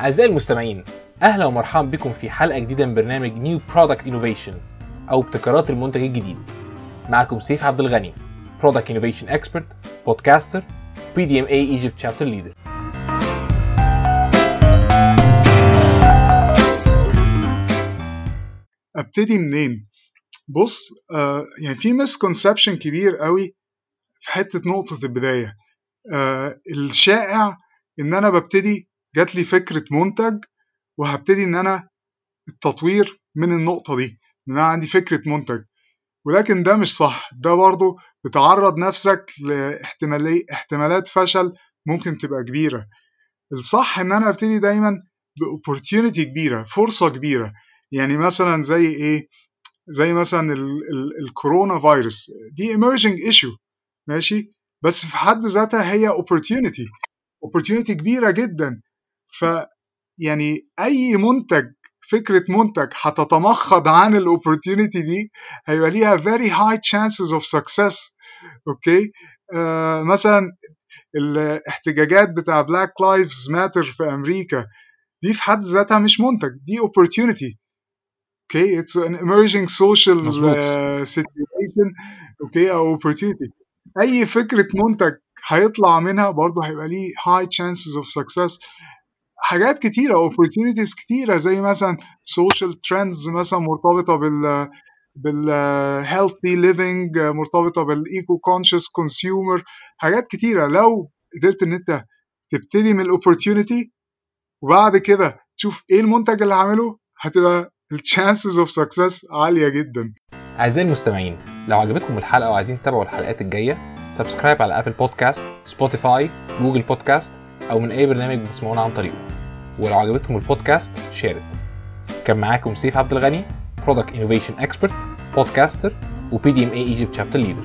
أعزائي المستمعين أهلا ومرحبا بكم في حلقة جديدة من برنامج New Product Innovation أو ابتكارات المنتج الجديد. معكم سيف عبد الغني product innovation expert podcaster PDMA Egypt chapter leader أبتدي منين؟ بص آه يعني في misconception كبير قوي في حتة نقطة البداية. آه الشائع إن أنا ببتدي جات لي فكرة منتج وهبتدي إن أنا التطوير من النقطة دي إن أنا عندي فكرة منتج. ولكن ده مش صح ده برضو بتعرض نفسك لاحتمالي احتمالات فشل ممكن تبقى كبيرة. الصح إن أنا أبتدي دايما باوبورتيونيتي كبيرة فرصة كبيرة. يعني مثلا زي إيه؟ زي مثلا ال ال الكورونا فيروس. دي emerging issue ماشي؟ بس في حد ذاتها هي opportunity. opportunity كبيرة جدا. ف يعني أي منتج فكرة منتج هتتمخض عن ال opportunity دي هيبقى ليها very high chances of success okay آه مثلا الاحتجاجات بتاع Black Lives Matter في أمريكا دي في حد ذاتها مش منتج دي opportunity okay it's an emerging social uh, situation okay أو opportunity. أي فكرة منتج هيطلع منها برضه هيبقى ليه high chances of success. حاجات كتيرة opportunities كتيرة زي مثلا social trends مثلا مرتبطة بال بال healthy living مرتبطة بال eco conscious consumer حاجات كتيرة. لو قدرت إن أنت تبتدي من ال opportunity وبعد كده تشوف إيه المنتج اللي هعمله هتبقى ال chances of success عالية جدا. أعزائي المستمعين لو عجبتكم الحلقة وعايزين تتابعوا الحلقات الجاية subscribe على Apple Podcast Spotify Google Podcast أو من أي برنامج بتسمعونا عن طريقه. ولو عجبتكم البودكاست share it كان معاكم سيف عبد الغني product innovation expert podcaster و PDMA Egypt chapter leader